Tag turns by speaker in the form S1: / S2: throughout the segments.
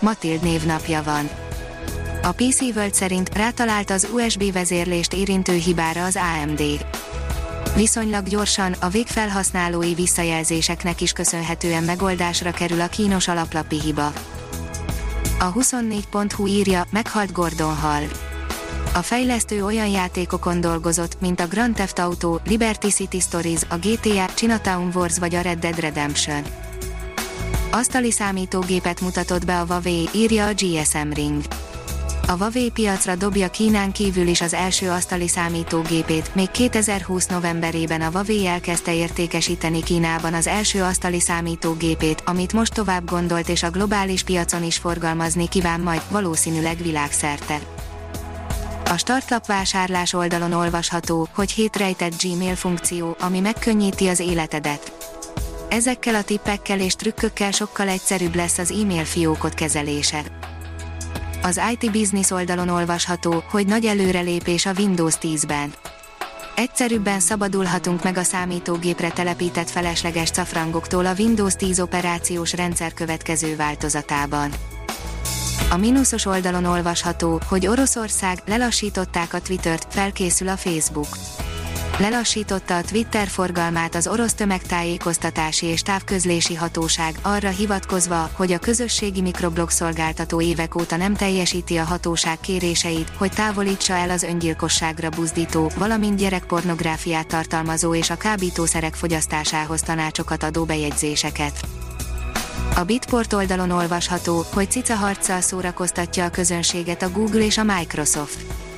S1: Matild névnapja van. A PC World szerint rátalált az USB vezérlést érintő hibára az AMD. Viszonylag gyorsan, a végfelhasználói visszajelzéseknek is köszönhetően megoldásra kerül a kínos alaplapi hiba. A 24.hu írja, meghalt Gordon Hall. A fejlesztő olyan játékokon dolgozott, mint a Grand Theft Auto, Liberty City Stories, a GTA, Chinatown Wars vagy a Red Dead Redemption. Asztali számítógépet mutatott be a Huawei, írja a GSM Ring. A Huawei piacra dobja Kínán kívül is az első asztali számítógépét, még 2020 novemberében a Huawei elkezdte értékesíteni Kínában az első asztali számítógépét, amit most tovább gondolt és a globális piacon is forgalmazni kíván majd, valószínűleg világszerte. A startlap vásárlás oldalon olvasható, hogy hétrejtett Gmail funkció, ami megkönnyíti az életedet. Ezekkel a tippekkel és trükkökkel sokkal egyszerűbb lesz az e-mail fiókot kezelése. Az IT Business oldalon olvasható, hogy nagy előrelépés a Windows 10-ben. Egyszerűbben szabadulhatunk meg a számítógépre telepített felesleges cafrangoktól a Windows 10 operációs rendszer következő változatában. A mínuszos oldalon olvasható, hogy Oroszország lelassították a Twittert, felkészül a Facebook lelassította a Twitter forgalmát az orosz tömegtájékoztatási és távközlési hatóság, arra hivatkozva, hogy a közösségi mikroblog szolgáltató évek óta nem teljesíti a hatóság kéréseit, hogy távolítsa el az öngyilkosságra buzdító, valamint gyerekpornográfiát tartalmazó és a kábítószerek fogyasztásához tanácsokat adó bejegyzéseket. A Bitport oldalon olvasható, hogy cica harccal szórakoztatja a közönséget a Google és a Microsoft.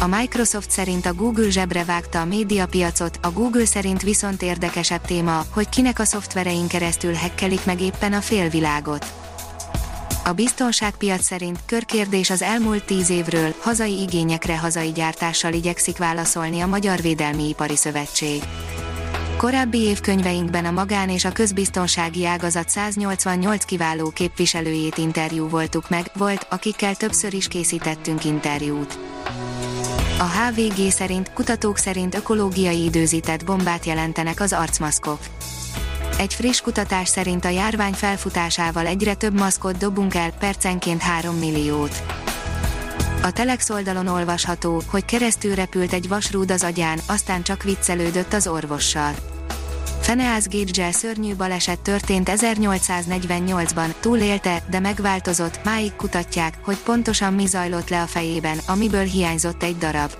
S1: A Microsoft szerint a Google zsebre vágta a médiapiacot, a Google szerint viszont érdekesebb téma, hogy kinek a szoftverein keresztül hekkelik meg éppen a félvilágot. A biztonságpiac szerint körkérdés az elmúlt tíz évről, hazai igényekre hazai gyártással igyekszik válaszolni a Magyar Védelmi Ipari Szövetség. Korábbi évkönyveinkben a magán és a közbiztonsági ágazat 188 kiváló képviselőjét interjú voltuk meg, volt, akikkel többször is készítettünk interjút. A HVG szerint, kutatók szerint ökológiai időzített bombát jelentenek az arcmaszkok. Egy friss kutatás szerint a járvány felfutásával egyre több maszkot dobunk el, percenként 3 milliót. A Telex oldalon olvasható, hogy keresztül repült egy vasrúd az agyán, aztán csak viccelődött az orvossal. Feneas Gage szörnyű baleset történt 1848-ban, túlélte, de megváltozott, máig kutatják, hogy pontosan mi zajlott le a fejében, amiből hiányzott egy darab.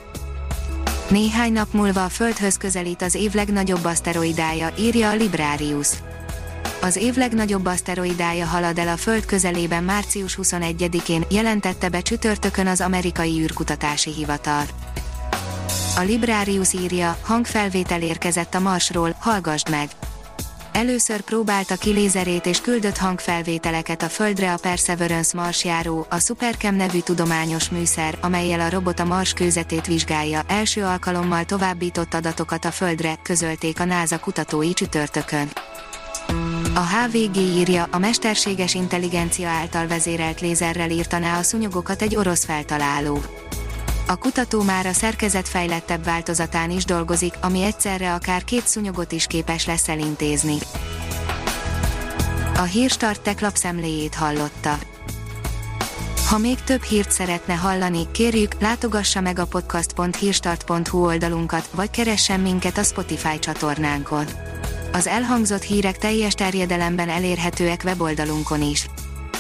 S1: Néhány nap múlva a Földhöz közelít az év legnagyobb aszteroidája, írja a Librarius. Az év legnagyobb aszteroidája halad el a Föld közelében március 21-én, jelentette be csütörtökön az amerikai űrkutatási hivatal. A Librarius írja, hangfelvétel érkezett a Marsról, hallgassd meg! Először próbálta ki lézerét és küldött hangfelvételeket a Földre a Perseverance marsjáró, a Supercam nevű tudományos műszer, amelyel a robot a Mars kőzetét vizsgálja, első alkalommal továbbított adatokat a Földre, közölték a NASA kutatói csütörtökön. A HVG írja, a mesterséges intelligencia által vezérelt lézerrel írtaná a szunyogokat egy orosz feltaláló. A kutató már a szerkezet fejlettebb változatán is dolgozik, ami egyszerre akár két szunyogot is képes lesz elintézni. A Hírstart tech lapszemléjét hallotta. Ha még több hírt szeretne hallani, kérjük, látogassa meg a podcast.hírstart.hu oldalunkat, vagy keressen minket a Spotify csatornánkon. Az elhangzott hírek teljes terjedelemben elérhetőek weboldalunkon is.